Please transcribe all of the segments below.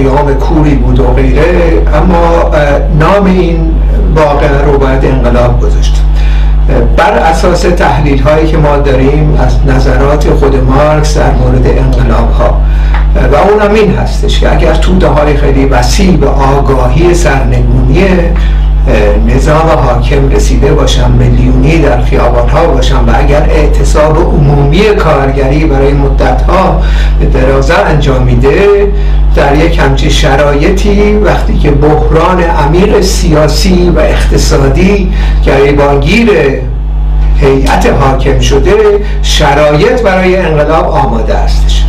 قیام کوری بود و غیره اما نام این واقعه رو باید انقلاب گذاشت. بر اساس تحلیل هایی که ما داریم از نظرات خود مارکس در مورد انقلاب ها و اونم این هستش که اگر توده های خیلی وسیع به آگاهی سرنگونی نظام حاکم رسیده باشم میلیونی در خیابان ها باشم و اگر اعتصاب عمومی کارگری برای مدت ها به درازه انجام میده در یک همچین شرایطی وقتی که بحران امیر سیاسی و اقتصادی گریبانگیر هیئت حاکم شده شرایط برای انقلاب آماده استش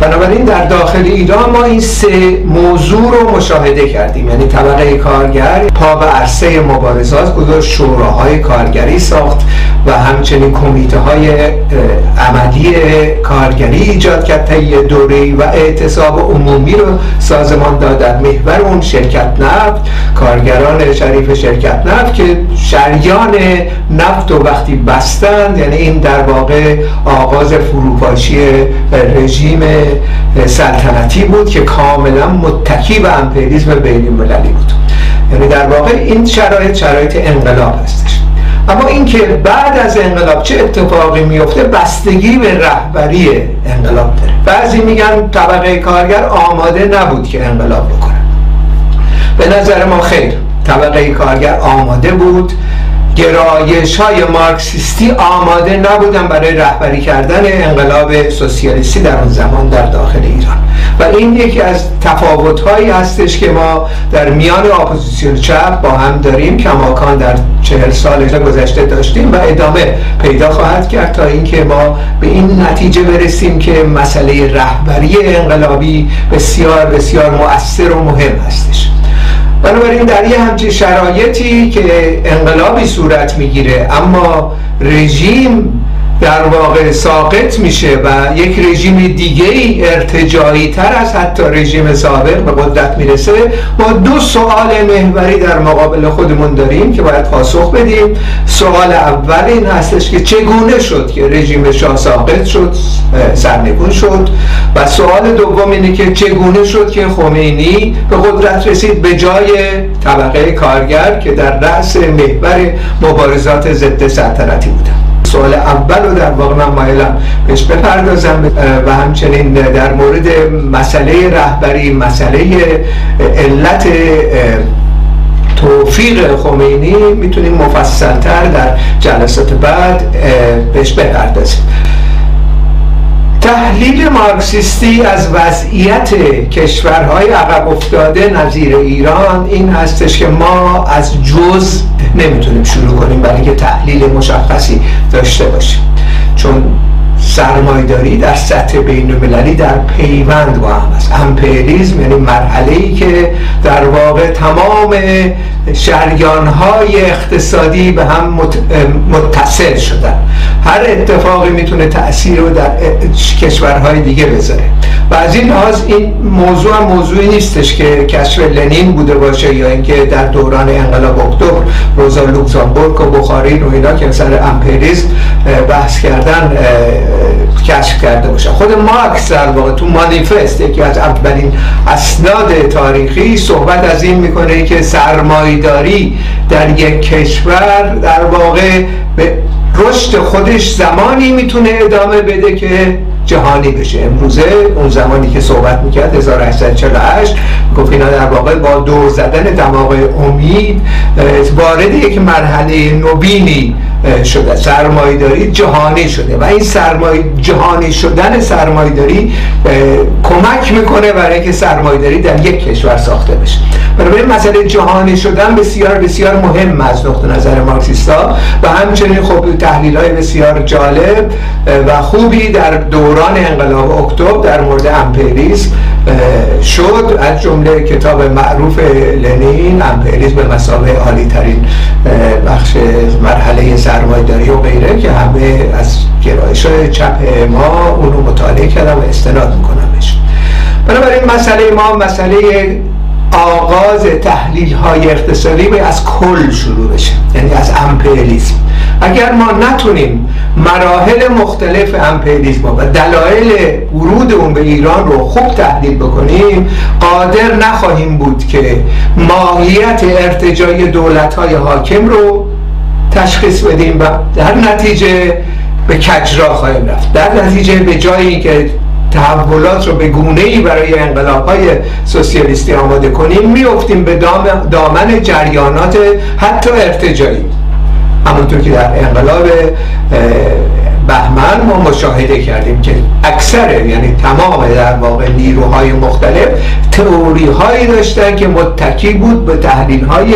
بنابراین در داخل ایران ما این سه موضوع رو مشاهده کردیم. یعنی طبقه کارگر پا به عرصه مبارزات گذاشت شوراهای کارگری ساخت و همچنین کمیته های عملی کارگری ایجاد کرد طی دوره و اعتصاب عمومی رو سازمان داد در محور اون شرکت نفت. کارگران شریف شرکت نفت که شریان نفت و وقتی بستند یعنی این در واقع آغاز فروپاشی رژیم سلطنتی بود که کاملا متکی به امپریالیسم بین المللی بود. یعنی در واقع این شرایط شرایط انقلاب هستش. اما اینکه بعد از انقلاب چه اتفاقی میفته بستگی به رهبری انقلاب داره. بعضی میگن طبقه کارگر آماده نبود که انقلاب بکنه. به نظر ما خیر طبقه کارگر آماده بود. گرایش های مارکسیستی آماده نبودن برای رهبری کردن انقلاب سوسیالیستی در اون زمان در داخل ایران. و این یکی از تفاوت هایی هستش که ما در میان اپوزیسیون چپ با هم داریم. کماکان در چهل سال گذشته داشتیم و ادامه پیدا خواهد کرد تا اینکه ما به این نتیجه برسیم که مسئله رهبری انقلابی بسیار بسیار مؤثر و مهم هستش. بنابراین در یه همچین شرایطی که انقلابی صورت می‌گیره اما رژیم در واقع ساقط میشه و یک رژیم دیگه ای ارتجایی تر از حتی رژیم سابق به قدرت می‌رسه. ما دو سوال محوری در مقابل خودمون داریم که باید پاسخ بدیم. سوال اول این هستش که چگونه شد که رژیم شاه ساقط شد سرنگون شد؟ و سوال دوم اینه که چگونه شد که خمینی به قدرت رسید به جای طبقه کارگر که در رأس محور مبارزات ضد سلطنتی بودن سوال اول رو در واقع من مایلم بهش بپردازم و همچنین در مورد مسئله رهبری مسئله علت توفیق خمینی می‌تونیم مفصلتر در جلسات بعد بهش بپردازیم. تحلیل مارکسیستی از وضعیت کشورهای عقب افتاده نظیر ایران این هستش که ما از جز نمی‌تونیم شروع کنیم اینکه تحلیل مشخصی داشته باشیم. چون سرمایداری در سطح بین المللی در پیوند با هم است. امپریالیسم یعنی مرحله ای که در واقع تمام شریان های اقتصادی به هم متصل شدن. هر اتفاقی می‌تونه تأثیر رو در کشورهای دیگه بذاره. و از این لحاظ این موضوع موضوعی نیستش که کشف لنین بوده باشه یا اینکه در دوران انقلاب اکتبر روزا لوکزامبورگ و بخاری رو اینا که سر امپریالیسم بحث کردن کشف کرده باشه خود مارکس در واقع تو مانیفست یکی از اولین اسناد تاریخی صحبت از این می‌کنه که سرمایداری در یک کشور در واقع به رشد خودش زمانی می‌تونه ادامه بده که جهانی بشه. امروزه اون زمانی که صحبت می‌کرد 1848 گفت اینا در واقع با دور زدن دماغ امید وارد یک مرحله نوینی شده. سرمایداری جهانی شده و این سرمای جهانی شدن سرمایداری کمک می‌کنه برای اینکه سرمایداری در یک کشور ساخته بشه. بنابراین مسئله جهانی شدن بسیار بسیار مهم از نقطه نظر مارکسیستا. و همچنین خب تحلیل های بسیار جالب و خوبی در دوران انقلاب اکتبر در مورد امپریالیسم شد از جمله کتاب معروف لنین امپریالیسم به مسابقه عالی ترین بخش مرحله سرمایداری و غیره که همه از گرایش های چپ ما اونو مطالعه کردم و استناد می‌کنم بهش بنابراین مسئله ما مسئله آغاز تحلیل های اقتصادی به از کل شروع بشه یعنی از امپریالیسم. اگر ما نتونیم مراحل مختلف امپریالیسم و دلایل ورود اون به ایران رو خوب تحلیل بکنیم قادر نخواهیم بود که ماهیت ارتجای دولت های حاکم رو تشخیص بدیم و در نتیجه به کجرا خواهیم رفت. در نتیجه به جایی که تحولات رو به گونه ای برای انقلاب های سوسیالیستی آماده کنیم میفتیم به دامن جریانات حتی ارتجایی. همونطور که در انقلاب بهمن ما مشاهده کردیم که اکثر یعنی تمام در واقع نیروهای مختلف تئوری هایی داشتن که متکی بود به تحلیل های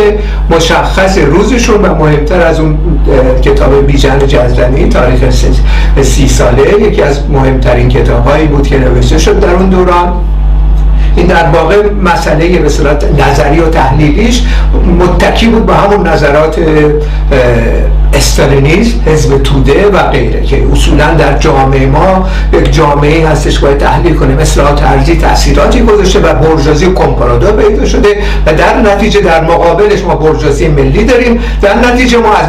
مشخص روزشون و مهمتر از اون کتاب بیژن جزدنی تاریخ سی ساله یکی از مهمترین کتاب هایی بود که نوشته شد در اون دوران. این در واقع مسئله به صورت نظری و تحلیلیش متکی بود به همون نظرات استالینیسم حزب توده و غیره که اصولا در جامعه ما یک جامعه هستش باید تحلیل کنیم. اصلاحات ارزی تاثیراتی گذاشته و برجازی کمپارادو پیدا شده و در نتیجه در مقابلش ما برجازی ملی داریم. در نتیجه ما از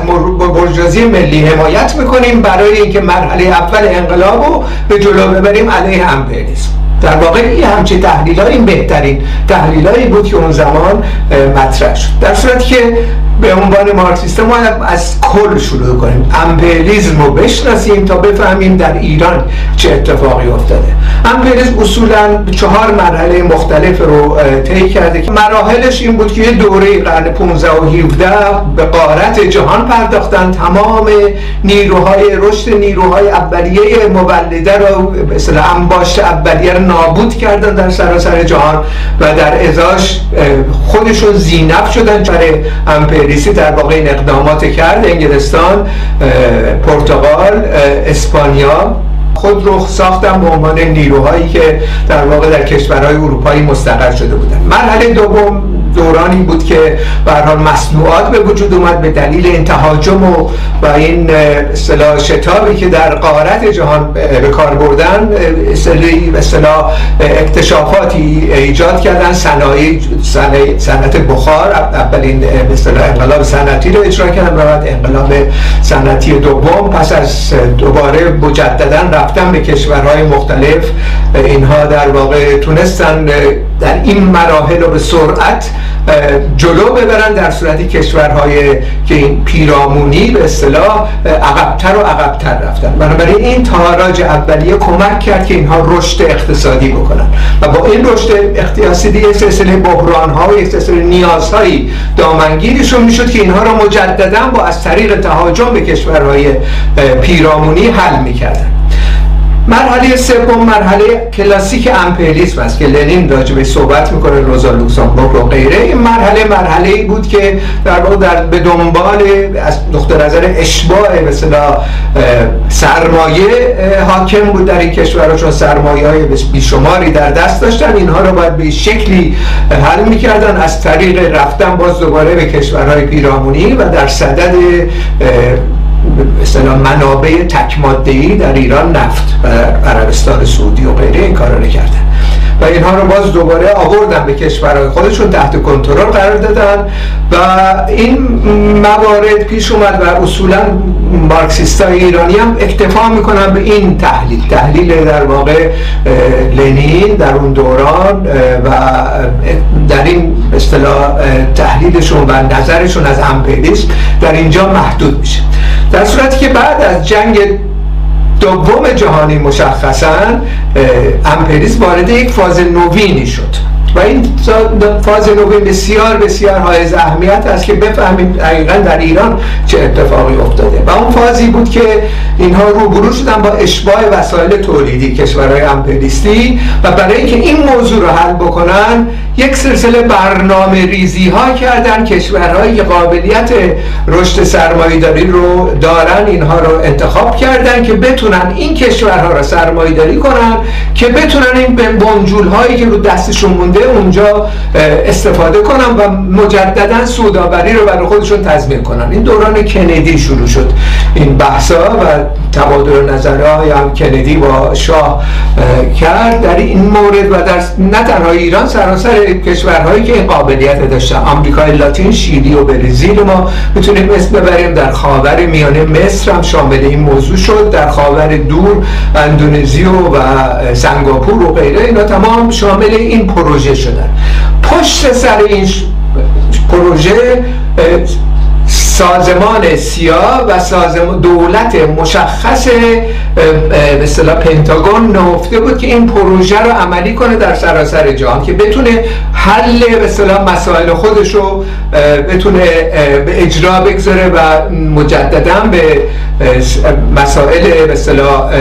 برجازی ملی حمایت می‌کنیم برای اینکه مرحله اول انقلاب رو به جلو ببریم علیه امپریالیسم. در واقع این همچه تحلیل این بهترین تحلیل بود که اون زمان مطرح شد. در صورتی که به عنوان مارکسیست ما از کل شروع کنیم. امپریالیسم رو بشناسیم تا بفهمیم در ایران چه اتفاقی افتاده. امپریالیسم اصولا چهار مرحله مختلف رو طی کرده که مراحلش این بود که یه دوره قرن 15 و 17 به قارت جهان پرداختن. تمام نیروهای رشد نیروهای اولیه مولده رو اصطلاح انباشت اولیه رو نابود کردن در سراسر جهان و در ازاش خودشون زینف شدن برای امپریسی در واقع این اقدامات کرد انگلستان پرتغال اسپانیا. خود رو ساختن به عنوان نیروهایی که در واقع در کشورهای اروپایی مستقر شده بودن. مرحله دوم دورانی بود که به حال مصنوعات به وجود اومد به دلیل این تهاجم و و این اصطلاح شتابی که در قارت جهان به کار بردن اصطلاح اکتشافاتی ایجاد کردن صنایع صنعت بخار اولین به اصطلاح انقلاب صنعتی رو اجرا کردن و بعد انقلاب صنعتی دوم پس از دوباره مجددا رفتن به کشورهای مختلف. اینها در واقع تونستن در این مراحل و به سرعت جلو ببرن در صورتی کشورهای که این پیرامونی به اصطلاح عقبتر و عقبتر رفتن. بنابراین این تاراج اولیه کمک کرد که اینها رشد اقتصادی بکنن. و با این رشد اقتصادی یک سلسله بحران ها و یک سلسله نیازهایی دامنگیرشون می‌شد که اینها را مجددا با از طریق تهاجم به کشورهای پیرامونی حل می‌کردن. مرحله سوم مرحله کلاسیک امپریالیسم است که لنین راجع به صحبت می‌کنه روزا لوکسامبورگ و غیره. این مرحله مرحله ای بود که در واقع در به دنبال از نقطه نظر اشباع مثلا سرمایه حاکم بود در این کشورها چون سرمایه های بیشماری در دست داشتن اینها رو باید به شکلی حل می‌کردن. از طریق رفتن باز دوباره به کشورهای پیرامونی و در صدد مثلا منابع تک در ایران نفت و عربستان سعودی و غیره این کارا رو کردن و اینها رو باز دوباره آوردن به کشورهای خودشون تحت کنترل قرار دادن و این موارد پیش اومد و اصولا مارکسیستای ایرانی هم اکتفا می‌کنن به این تحلیل. تحلیل در واقع لنین در اون دوران و در این اصطلاح تحلیلشون و نظرشون از امپریالیسم در اینجا محدود میشه. در صورتی که بعد از جنگ دوم جهانی مشخصا امپریز وارد یک فاز نوینی شد. و این فاز بسیار بسیار حائز اهمیت است که بفهمیم دقیقا در ایران چه اتفاقی افتاده. و اون فازی بود که اینها روبرو شدن با اشباع وسایل تولیدی کشورهای امپریستی و برای اینکه این موضوع رو حل بکنن یک سلسله برنامه ریزی ها کردن. کشورهایی که قابلیت رشد سرمایه‌داری رو دارن اینها رو انتخاب کردن که بتونن این کشورها رو سرمایه‌داری کنن که بتونن این بنجول هایی که رو دستشون مونده اونجا استفاده کنن و مجددا سوداوری رو برای خودشون تضمین کنن. این دوران کندی شروع شد این بحثا و تبادل نظرهای هم کندی با شاه کرد. در این مورد و در نه تنها ایران سراسر کشورهایی که این قابلیت داشتن. آمریکای لاتین شیلی و برزیل ما می‌تونیم اسم ببریم. در خاور میانه مصر هم شامل این موضوع شد. در خاور دور اندونزی و سنگاپور و غیره. اینا تمام شامل این پروژه شدن. پشت سر این پروژه سازمان سیا و سازمان دولت مشخص به اصطلاح پنتاگون نهفته بود که این پروژه رو عملی کنه در سراسر جهان که بتونه حل به اصطلاح مسائل خودش رو بتونه به اجرا بگذاره و مجددا به مسائل به اصطلاح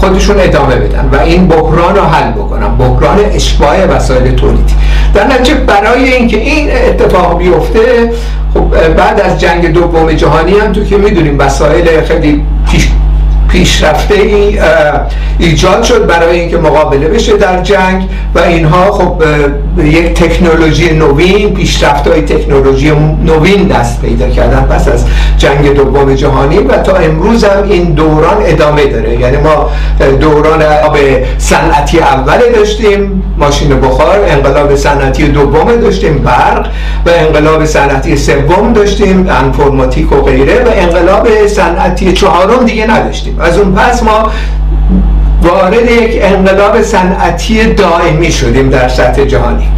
خودشون ادامه بدن و این بحران رو حل بکنن بحران اشباع وسایل تولیدی در نتیجه برای اینکه این اتفاق بیفته خب بعد از جنگ دوم جهانی هم تو که می‌دونیم وسایل خیلی پیش پیشرفته ای ایجاد شد برای اینکه مقابله بشه در جنگ و اینها خب یک تکنولوژی نوین پیشرفت های تکنولوژی نوین دست پیدا کردن پس از جنگ دوم جهانی و تا امروز هم این دوران ادامه داره. یعنی ما دوران به صنعتی اول داشتیم ماشین بخار انقلاب صنعتی دوم داشتیم برق و انقلاب صنعتی سوم داشتیم انفرماتیک و غیره و انقلاب صنعتی چهارم دیگه نداشتیم. از اون پس ما وارد یک انقلاب صنعتی دائمی شدیم در سطح جهانی.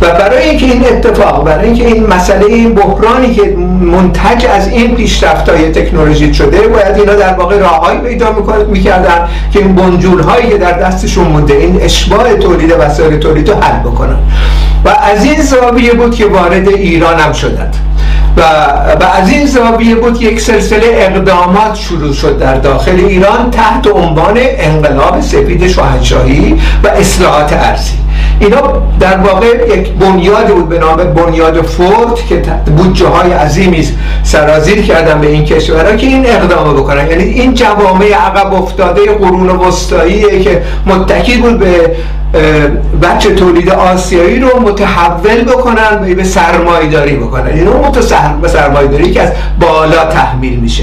و برای اینکه این اتفاق برای اینکه این مسئله این بحرانی که منتج از این پیشرفت های تکنولوژی شده باید اینا در واقع راههایی پیدا می‌کردن که این بنجول هایی که در دستشون مونده این اشباع تولید وسایل تولید رو حل بکنن. و از این زاویه بود که وارد ایران هم شدند. و, و از این زاویه بود یک سلسله اقدامات شروع شد در داخل ایران تحت عنوان انقلاب سفید شاهنشاهی و اصلاحات ارزی اینا در واقع یک بنیاد بود به نام بنیاد فورد که بودجه های عظیمی سرازیر کردن به این کشورها که این اقدام بکنن. یعنی این جوامع عقب افتاده قرون وسطایی که متکی بود به بچه تولید آسیایی رو متحول بکنن به سرمایداری بکنن. یعنی اون سرمایداری که از بالا تحمیل میشه.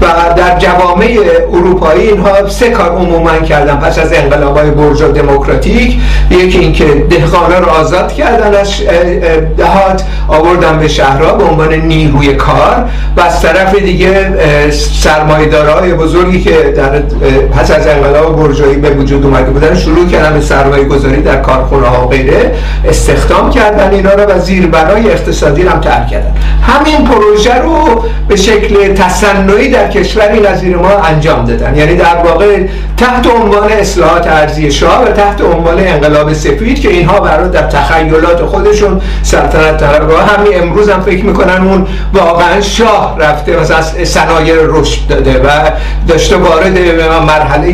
و در جوامع اروپایی اینها سه کار عموما کردن. پس از انقلاب های دموکراتیک یکی اینکه دهقانا رو آزاد کردن از دهات آوردن به شهرها به عنوان نیروی کار. و از طرف دیگه سرمایدارهای بزرگی که در پس از انقلاب برجایی به وجود اومده بودن شروع کردن به سرمایه گذاری در کارخونه ها و غیره استخدام کردن اینا رو و زیربنای اقتصادی هم ترک کردن. همین پروژه رو به شکل تصنعی در کشوری نظیر ما انجام دادن. یعنی در واقع تحت عنوان اصلاحات ارزی شاه و تحت عنوان انقلاب سفید که اینها برای در تخیلات خودشون سلطنت طلب و همین امروز هم فکر می‌کنن اون واقعا شاه رفته مثلا صنایع رشد داده و داشته وارد مرحله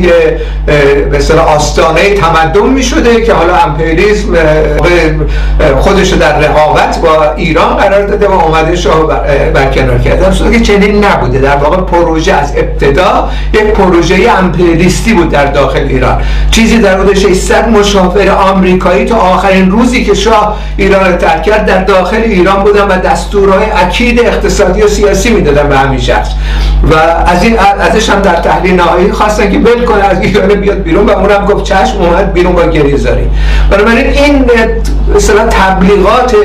به آستانه تمدن می‌شده که حالا امپریالیسم خودش در رقابت با ایران قرار داده و اومده شاه برکنار کرده. که چنین نبوده. در واقع پروژه از ابتدا یک پروژه امپریالیستی بود در داخل ایران. چیزی در حدود 600 مشاور آمریکایی تا آخرین روزی که شاه ایران رو ترک کرد در داخل ایران بودن و دستورهای اکید اقتصادی و سیاسی می‌دادن به همین شخص. و از این ازش هم در تحلیل نهایی خواستن که بل کنه از ایران بیاد بیرون و اونم گفت چشم اومد بیرون با گریزاری. بنابراین این مثلا تبلیغات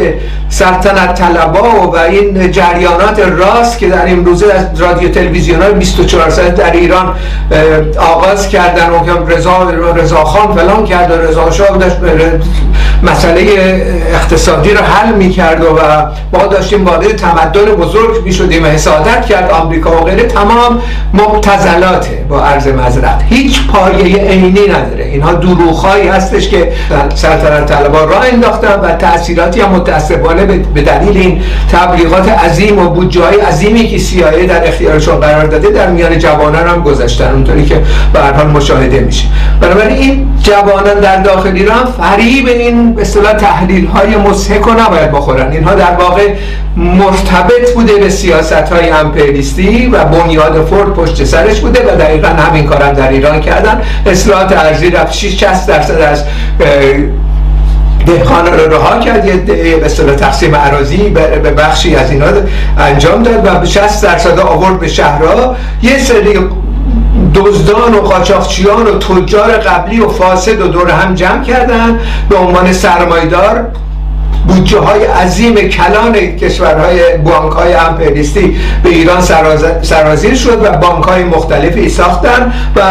سلطنت طلبا و این جریانات راست که در امروزه از رادیو تلویزیون های 24 ساعت در ایران آغاز کردن و رضا رضا خان فلان کرد و رضا شاه داشت مسئله اقتصادی رو حل می‌کرد و ما داشتیم وارد تمدن بزرگ می‌شدیم و حسادت کرد آمریکا و غیره. تمام مبتزلاته با عرض مذرت. هیچ پایه عینی نداره. اینها دروغهایی هستش که سلطنت طلبا راه انداختن و تاثیراتی هم متاسفانه به دلیل این تبلیغات عظیم و بودجه های عظیمی که سیایه در اختیارشون قرار داده در میان جوانان هم گذاشتن. اونطوری که به حال مشاهده میشه. بنابراین این جوانان در داخل ایران فریب این به اصطلاح تحلیل های مضحک رو نباید بخورن. اینها در واقع مرتبط بوده به سیاست های امپریالیستی و بنیاد فورد پشت سرش بوده و دقیقا همین کارم در ایران کردن. اصلاحات ارزی رفت. 60 درصد از دهقان رو رها کرد یه به اصطلاح تقسیم عراضی به بخشی از اینا انجام داد و به 60 درصد آورد به شهرها. یه سری دزدان و قاچاقچیان و تجار قبلی و فاسد و دور هم جمع کردن به عنوان سرمایدار بودجه های عظیم کلان کشورهای بانک های امپریستی به ایران سرازیر شد و بانک های مختلفی ساختن و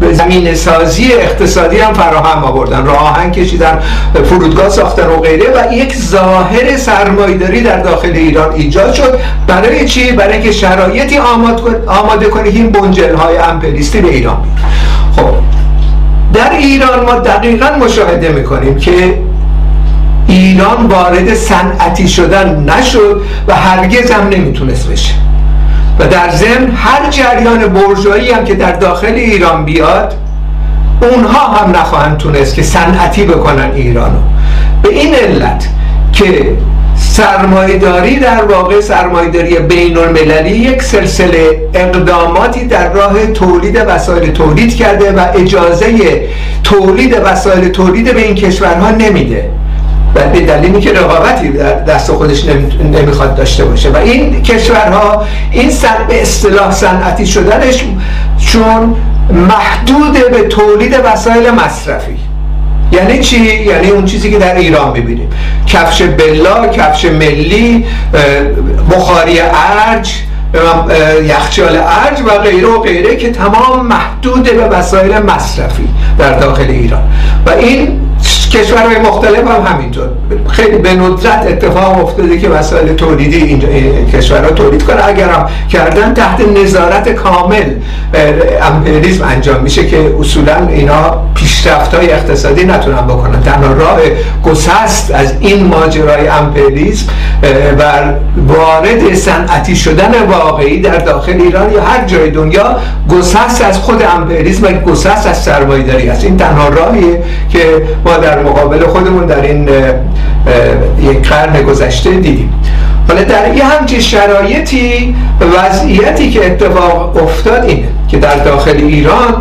به زمین سازی اقتصادی هم فراهم آوردن. راه آهن کشیدن فرودگاه ساختن و غیره و یک ظاهر سرمایداری در داخل ایران ایجاد شد. برای چی؟ برای اینکه شرایطی آماده کنه این بنجل های امپریستی به ایران. خب در ایران ما دقیقا مشاهده می‌کنیم که ایران وارد صنعتی شدن نشد و هرگز هم نمی‌تونست بشه. و در ضمن هر جریان برجایی هم که در داخل ایران بیاد اونها هم نخواهند تونست که صنعتی بکنن ایرانو. به این علت که سرمایداری در واقع سرمایداری بین المللی یک سلسله اقداماتی در راه تولید وسایل تولید کرده و اجازه تولید وسایل تولید به این کشورها نمیده. به دلیلی که رقابتی در دست خودش نمی‌خواد داشته باشه. و این کشورها این سن به اصطلاح صنعتی شدنش چون محدود به تولید وسایل مصرفی. یعنی چی؟ یعنی اون چیزی که در ایران می‌بینیم. کفش بلا، کفش ملی، بخاری ارج یخچال ارج و غیره و غیره که تمام محدود به وسایل مصرفی در داخل ایران. و این کشورهای مختلف هم همینطور. خیلی به ندرت اتفاق افتاده که وسایل تولیدی اینجا کشورها تولید کنه اگر هم کردن تحت نظارت کامل امپریالیسم انجام میشه که اصولا اینا پیشرفت های اقتصادی نتونن بکنن. تنها راه گسست از این ماجرای امپریالیسم و وارد صنعتی شدن واقعی در داخل ایران یا هر جای دنیا گسست از خود امپریالیسم و گسست از سرمایه‌داری است. این تنها راهیه که ما در مقابل خودمون در این یک قرن گذشته دیدیم. حالا در یه همچین شرایطی وضعیتی که اتفاق افتاد اینه که در داخل ایران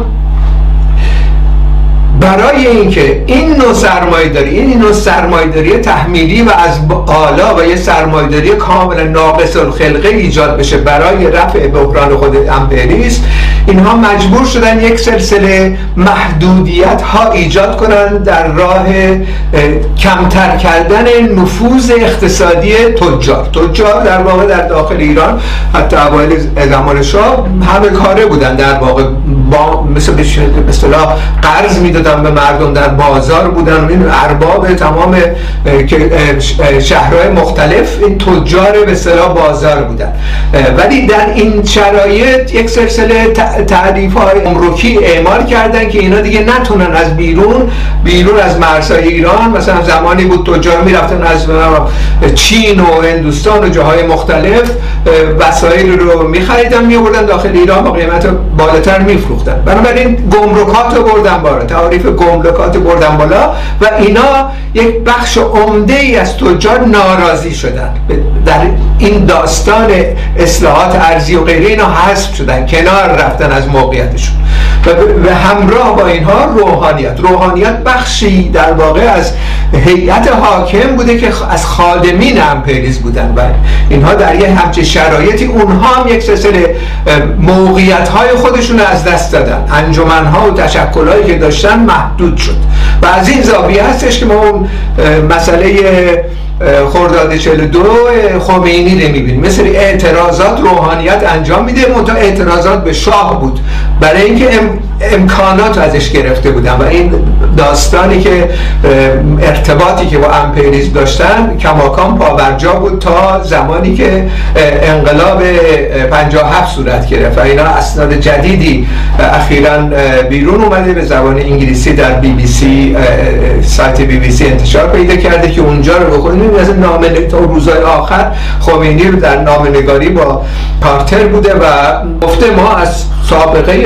برای اینکه این نوع سرمایه‌داری این نوع سرمایه‌داری تحمیلی و از بالا و یه سرمایه‌داری کاملا ناقص الخلقه ایجاد بشه برای رفع بحران خود امپریالیسم اینها مجبور شدن یک سلسله محدودیت ها ایجاد کنن در راه کمتر کردن نفوذ اقتصادی تجار. تجار در واقع در داخل ایران حتی اوایل زمان شاه همه کاره بودن در واقع با مثل به اصطلاح قرض می‌دادن به مردم در بازار بودن. این ارباب تمام شهرهای مختلف این تجار به اصطلاح بازار بودن. ولی در این شرایط یک سلسله تعریف های امروکی اعمال کردن که اینا دیگه نتونن از بیرون بیرون از مرزهای ایران. مثلا زمانی بود تجار می‌رفتن از چین و هندوستان و جاهای مختلف وسایل رو میخریدن میوردن داخل ایران با قیمت بالاتر میفروختن. بنابراین گمرکات رو بردن بالا. تعریف گمرکات بردن بالا و اینا یک بخش عمده ای از تجار ناراضی شدن. در این داستان اصلاحات ارزی و غیره اینا حذف شدن. کنار رفتن از موقعیتشون. و همراه با اینها روحانیت. روحانیت بخشی در واقع از هیئت حاکم بوده که از خادمین امپریز بودن. و اینها در یه همچه شرایطی اونها هم یک سلسله موقعیت های خودشون از دست دادن انجمن ها و تشکل هایی که داشتن محدود شد. و از این زاویه هستش که ما اون مسئله خرداد 42 خمینی رو می‌بینیم مثل اعتراضات روحانیت انجام میده منتها اعتراضات به شاه بود. برای اینکه امکانات ازش گرفته بودن و این داستانی که ارتباطی که با امپریز داشتن کماکان پاورجا بود تا زمانی که انقلاب 57 صورت گرفت. و اینا اسناد جدیدی اخیرا بیرون اومده به زبان انگلیسی در بی بی سی سایت بی بی سی انتشار پیدا کرده که اونجا رو بخونیم از نامه تا روزهای آخر خمینی در نگاری با کارتر بوده و گفته ما از سابقه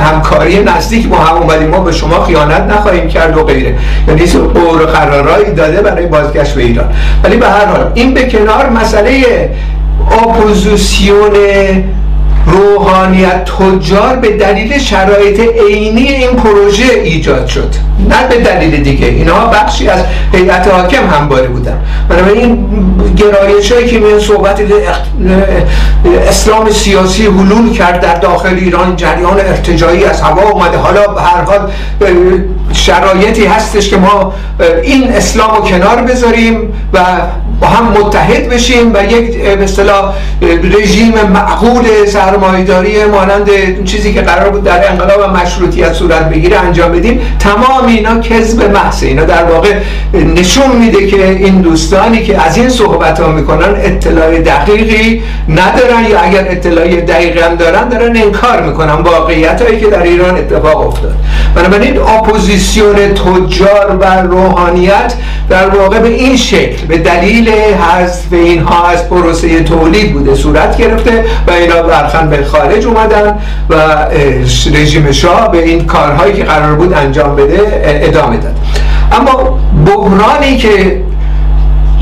همکاری نزدیک با هم اومدیم. ما به شما خیانت نخواهیم کرد و غیره. یعنی قور قرارایی داده برای بازگشت به ایران. ولی به هر حال این به کنار مسئله اپوزیسیون روحانیت تجار به دلیل شرایط عینی این پروژه ایجاد شد. نه به دلیل دیگه. اینها بخشی از هیئت حاکم همباره بودن. بنابراین گرایش هایی که میان صحبت اسلام سیاسی حلول کرد در داخل ایران جریان ارتجایی از هوا اومده. حالا به هر حال شرایطی هستش که ما این اسلام رو کنار بذاریم و با هم متحد بشیم و یک به اصطلاح رژیم معقول سرمایداری مانند چیزی که قرار بود در انقلاب مشروطیت صورت بگیره انجام بدیم. تمام اینا کذب محض. اینا در واقع نشون میده که این دوستانی که از این صحبت ها می‌کنن اطلاع دقیقی ندارن یا اگر اطلاع دقیقی هم دارن دارن انکار می‌کنن واقعیت هایی که در ایران اتفاق افتاد. بنابراین اپوزیسیون تجار و روحانیت در واقع به این شکل به دلیل حذف اینها از پروسه تولید بوده صورت گرفته و اینا برخن به خارج اومدن و رژیم شاه به این کارهایی که قرار بود انجام بده ادامه داد. اما بحرانی که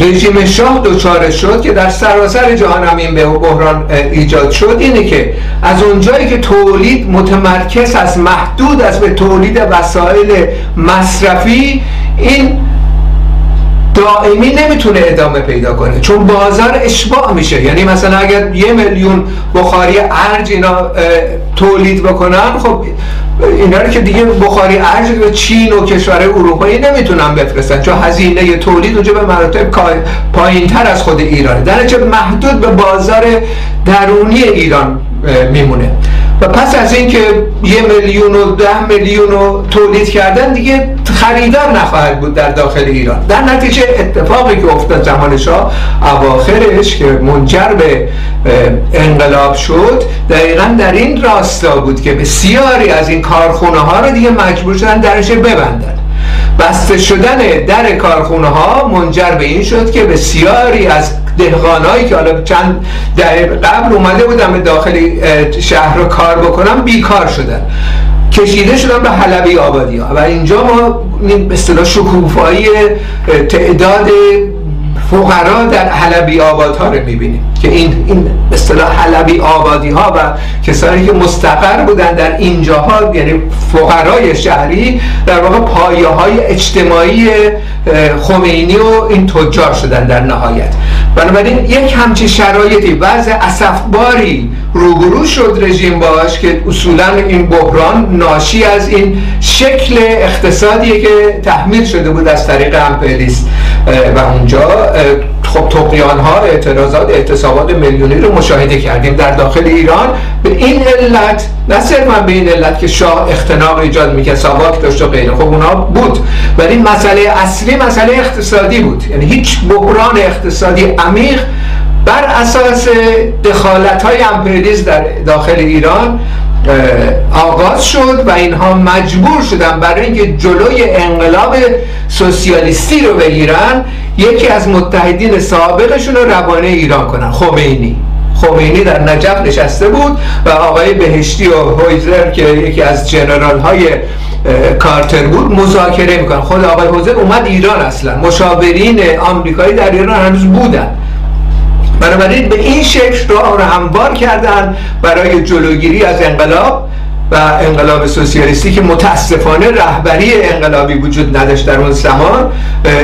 رژیم شاه دچار شد که در سراسر جهان هم این بحران ایجاد شد اینه که از اونجایی که تولید متمرکز از محدود از به تولید وسایل مصرفی این دائمی نمی‌تونه ادامه پیدا کنه چون بازار اشباع میشه. یعنی مثلا اگر یه میلیون بخاری ارج اینا تولید بکنن خب اینا رو که دیگه بخاری ارج به چین و کشور اروپایی نمی‌تونن بفرستن چون هزینه تولید اونجا به مراتب پایین تر از خود ایرانه. در محدود به بازار درونی ایران میمونه. و پس از اینکه یه میلیون و ده میلیون رو تولید کردن دیگه خریدار نخواهد بود در داخل ایران. در نتیجه اتفاقی که افتاد زمان شاه اواخرش که منجر به انقلاب شد دقیقا در این راستا بود که بسیاری از این کارخونه ها رو دیگه مجبور شدن درش ببندن. بسته شدن در کارخونه ها منجر به این شد که بسیاری از دهقانایی که حالا چند دقیقه قبل اومده بودن به داخل شهر رو کار بکنم بیکار شدن. کشیده شدن به حلبی آبادی ها و اینجا ما به اصطلاح شکوفایی تعداد فقرا در حلبی آبادها رو می‌بینیم. که این این اصطلاح حلبی آبادی ها و کسانی که مستقر بودن در اینجاها یعنی فقرای شهری در واقع پایه های اجتماعی خمینی و این تجار شدن در نهایت. بنابراین یک همچی شرایطی وضع اصفباری روبرو شد رژیم باش که اصولا این بحران ناشی از این شکل اقتصادی که تحمیل شده بود از طریق امپریالیست. و اونجا خب تقیان ها اعتراضات اعتصابات میلیونی رو مشاهده کردیم در داخل ایران. به این علت نه صرفا به این علت که شاه اختناق ایجاد می‌کرد ساواک داشت و غیره. خب اونا بود. ولی مسئله اصلی مسئله اقتصادی بود. یعنی هیچ بحران اقتصادی عمیق بر اساس دخالت های امپریالیسم در داخل ایران آغاز شد و اینها مجبور شدن برای اینکه جلوی انقلاب سوسیالیستی رو بگیرن یکی از متحدین سابقشون رو روانه ایران کنن. خمینی. خمینی در نجف نشسته بود و آقای بهشتی و هویزر که یکی از جنرال های کارتر بود مذاکره می‌کنن. خود آقای هویزر اومد ایران اصلا. مشاورین آمریکایی در ایران هنوز بودن. بنابراین به این شکل رو هموار کردن برای جلوگیری از انقلاب. و انقلاب سوسیالیستی که متاسفانه رهبری انقلابی وجود نداشت در اون زمان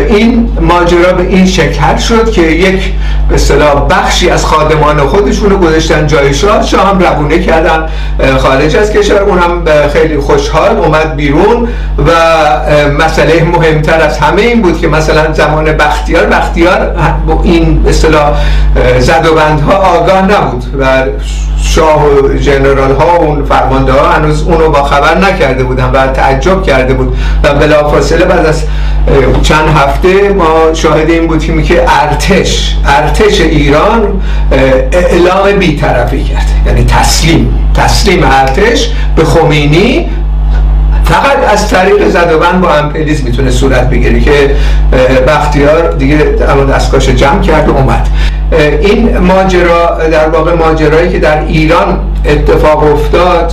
این ماجرا به این شکل شد که یک به اصطلاح بخشی از خادمان خودشون رو گذاشتن جای شاه. شاه هم روونه کردن خارج از کشور. اونم خیلی خوشحال اومد بیرون و مسئله مهمتر از همه این بود که مثلا زمان بختیار بختیار این به اصطلاح زد و بندها آگاه نبود و شاه و جنرال ها و اون فرمانده ها هنوز اونو با خبر نکرده بودن و تعجب کرده بود. و بلافاصله بعد از چند هفته ما شاهد این بودیم که ارتش ارتش ایران اعلام بیطرفی کرد. یعنی تسلیم تسلیم ارتش به خمینی. فقط از طریق زدوبند با امپلیز می‌تونه صورت بگیره که بختیار دیگه دستگاهش جمع کرد و اومد. این ماجرا در واقع ماجرایی که در ایران اتفاق افتاد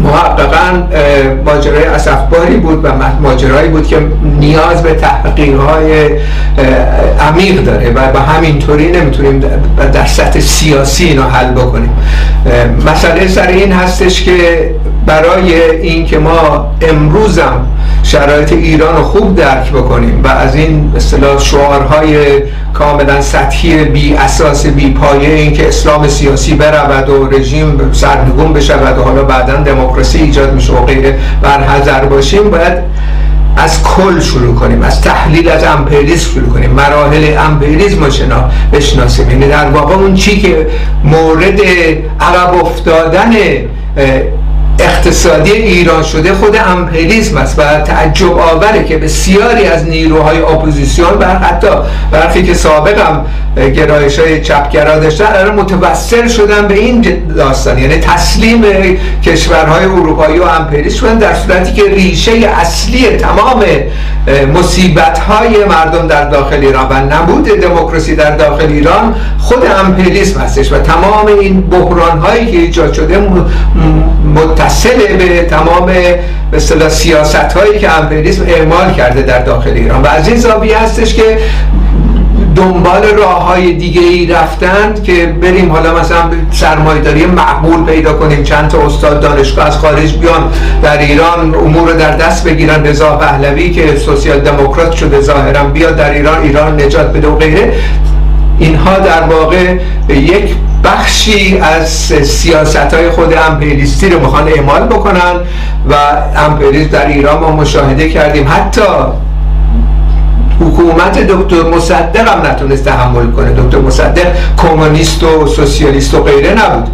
محققا ماجرای اصفباری بود و ماجرایی بود که نیاز به تحقیق های عمیق داره و به همین طوری نمی‌تونیم در سطح سیاسی اینو حل بکنیم. مسئله سر این هستش که برای اینکه ما امروزم شرایط ایران رو خوب درک بکنیم و از این اصطلاح شعارهای کاملا سطحی بی اساس بی پایه این که اسلام سیاسی برود و رژیم سرنگون بشود و حالا بعدا دموکراسی ایجاد میشه و غیره برحضر باشیم باید از کل شروع کنیم از تحلیل از امپریالیسم شروع کنیم مراحل امپریالیسم رو بشناسیم. یعنی در واقع اون چی که مورد عقب افتادن اقتصادی ایران شده خود امپریالیسم است و تعجب آوره که بسیاری از نیروهای اپوزیسیون بر حتی برخی که سابق هم گرایش های چپگرا داشتن الان متوسل شدن به این داستان. یعنی تسلیم کشورهای اروپایی و امپریالیسم شدن در صورتی که ریشه اصلی تمام مصیبت های مردم در داخل ایران و نبود دموکراسی در داخل ایران خود امپریالیسم هستش و تمام این بحران هایی که ایجاد شده متصل به تمام به سیاست هایی که امپریالیسم اعمال کرده در داخل ایران. و از این زاویه هستش که دنبال راه های دیگه ای رفتند که بریم حالا مثلا سرمایداری معقول پیدا کنیم چند تا استاد دانشگاه از خارج بیان در ایران امور رو در دست بگیرن رضا پهلوی که سوسیال دموکرات شده ظاهرا بیاد در ایران ایران نجات بده و غیره. اینها در واقع یک بخشی از سیاست های خود امپریالیستی رو می‌خوان اعمال بکنن و امپریالیسم در ایران ما مشاهده کردیم. حتی حکومت دکتر مصدق هم نتونست تحمل کنه. دکتر مصدق کمونیست و سوسیالیست و غیره نبود.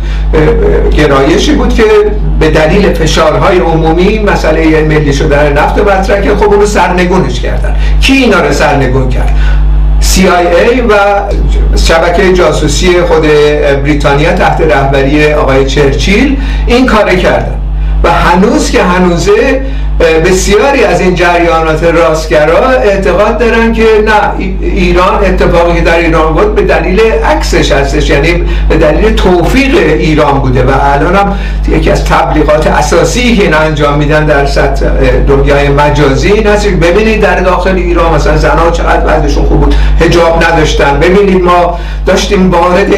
گرایشی بود که به دلیل فشارهای عمومی مسئله ملی شدن نفت مطرح که خب اونو سرنگونش کردن. کی اینا رو سرنگون کرد؟ CIA و شبکه جاسوسی خود بریتانیا تحت رهبری آقای چرچیل این کار کردن. و هنوز که هنوزه بسیاری از این جریانات راستگرا اعتقاد دارن که نه ایران اتفاقی که در ایران بود به دلیل عکسش هستش یعنی به دلیل توفیق ایران بوده و الان هم یکی از تبلیغات اساسی که این انجام میدن در سطح دنیای مجازی این هست ببینید در داخل ایران مثلا زنها چقدر وضعشون خوب بود هجاب نداشتن. ببینید ما داشتیم وارد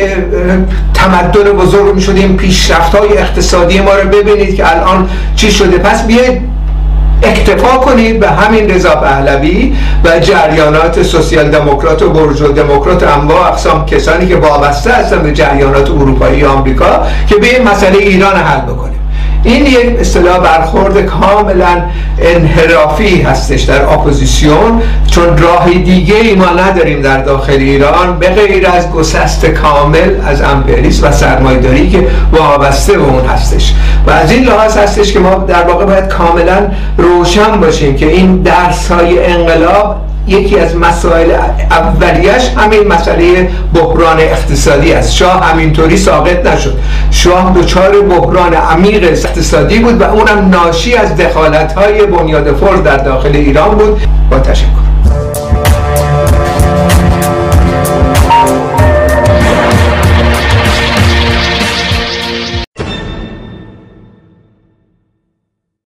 تمدن بزرگ می‌شدیم پیشرفت های اقتصادی ما رو ببینید که الان چی شده. پس بیاید اکتفا کنید به همین رضا پهلوی و جریانات سوسیال دموکرات و برجو دموکرات انواع اقسام کسانی که وابسته هستن به جریانات اروپایی آمریکا که به این مسئله ایران حل بکنیم. این یک اصطلاح برخورد کاملا انحرافی هستش در اپوزیسیون چون راه دیگه ای ما نداریم در داخل ایران به غیر از گسست کامل از امپریالیسم و سرمایداری که وابسته به اون هستش. و از این لحاظ هستش که ما در واقع باید کاملا روشن باشیم که این درس های انقلاب یکی از مسائل اولیش همین مسئله بحران اقتصادی است. شاه همینطوری ساقط نشد. شاه دچار بحران عمیق اقتصادی بود و اونم ناشی از دخالت های بنیاد فرض در داخل ایران بود. با تشکر.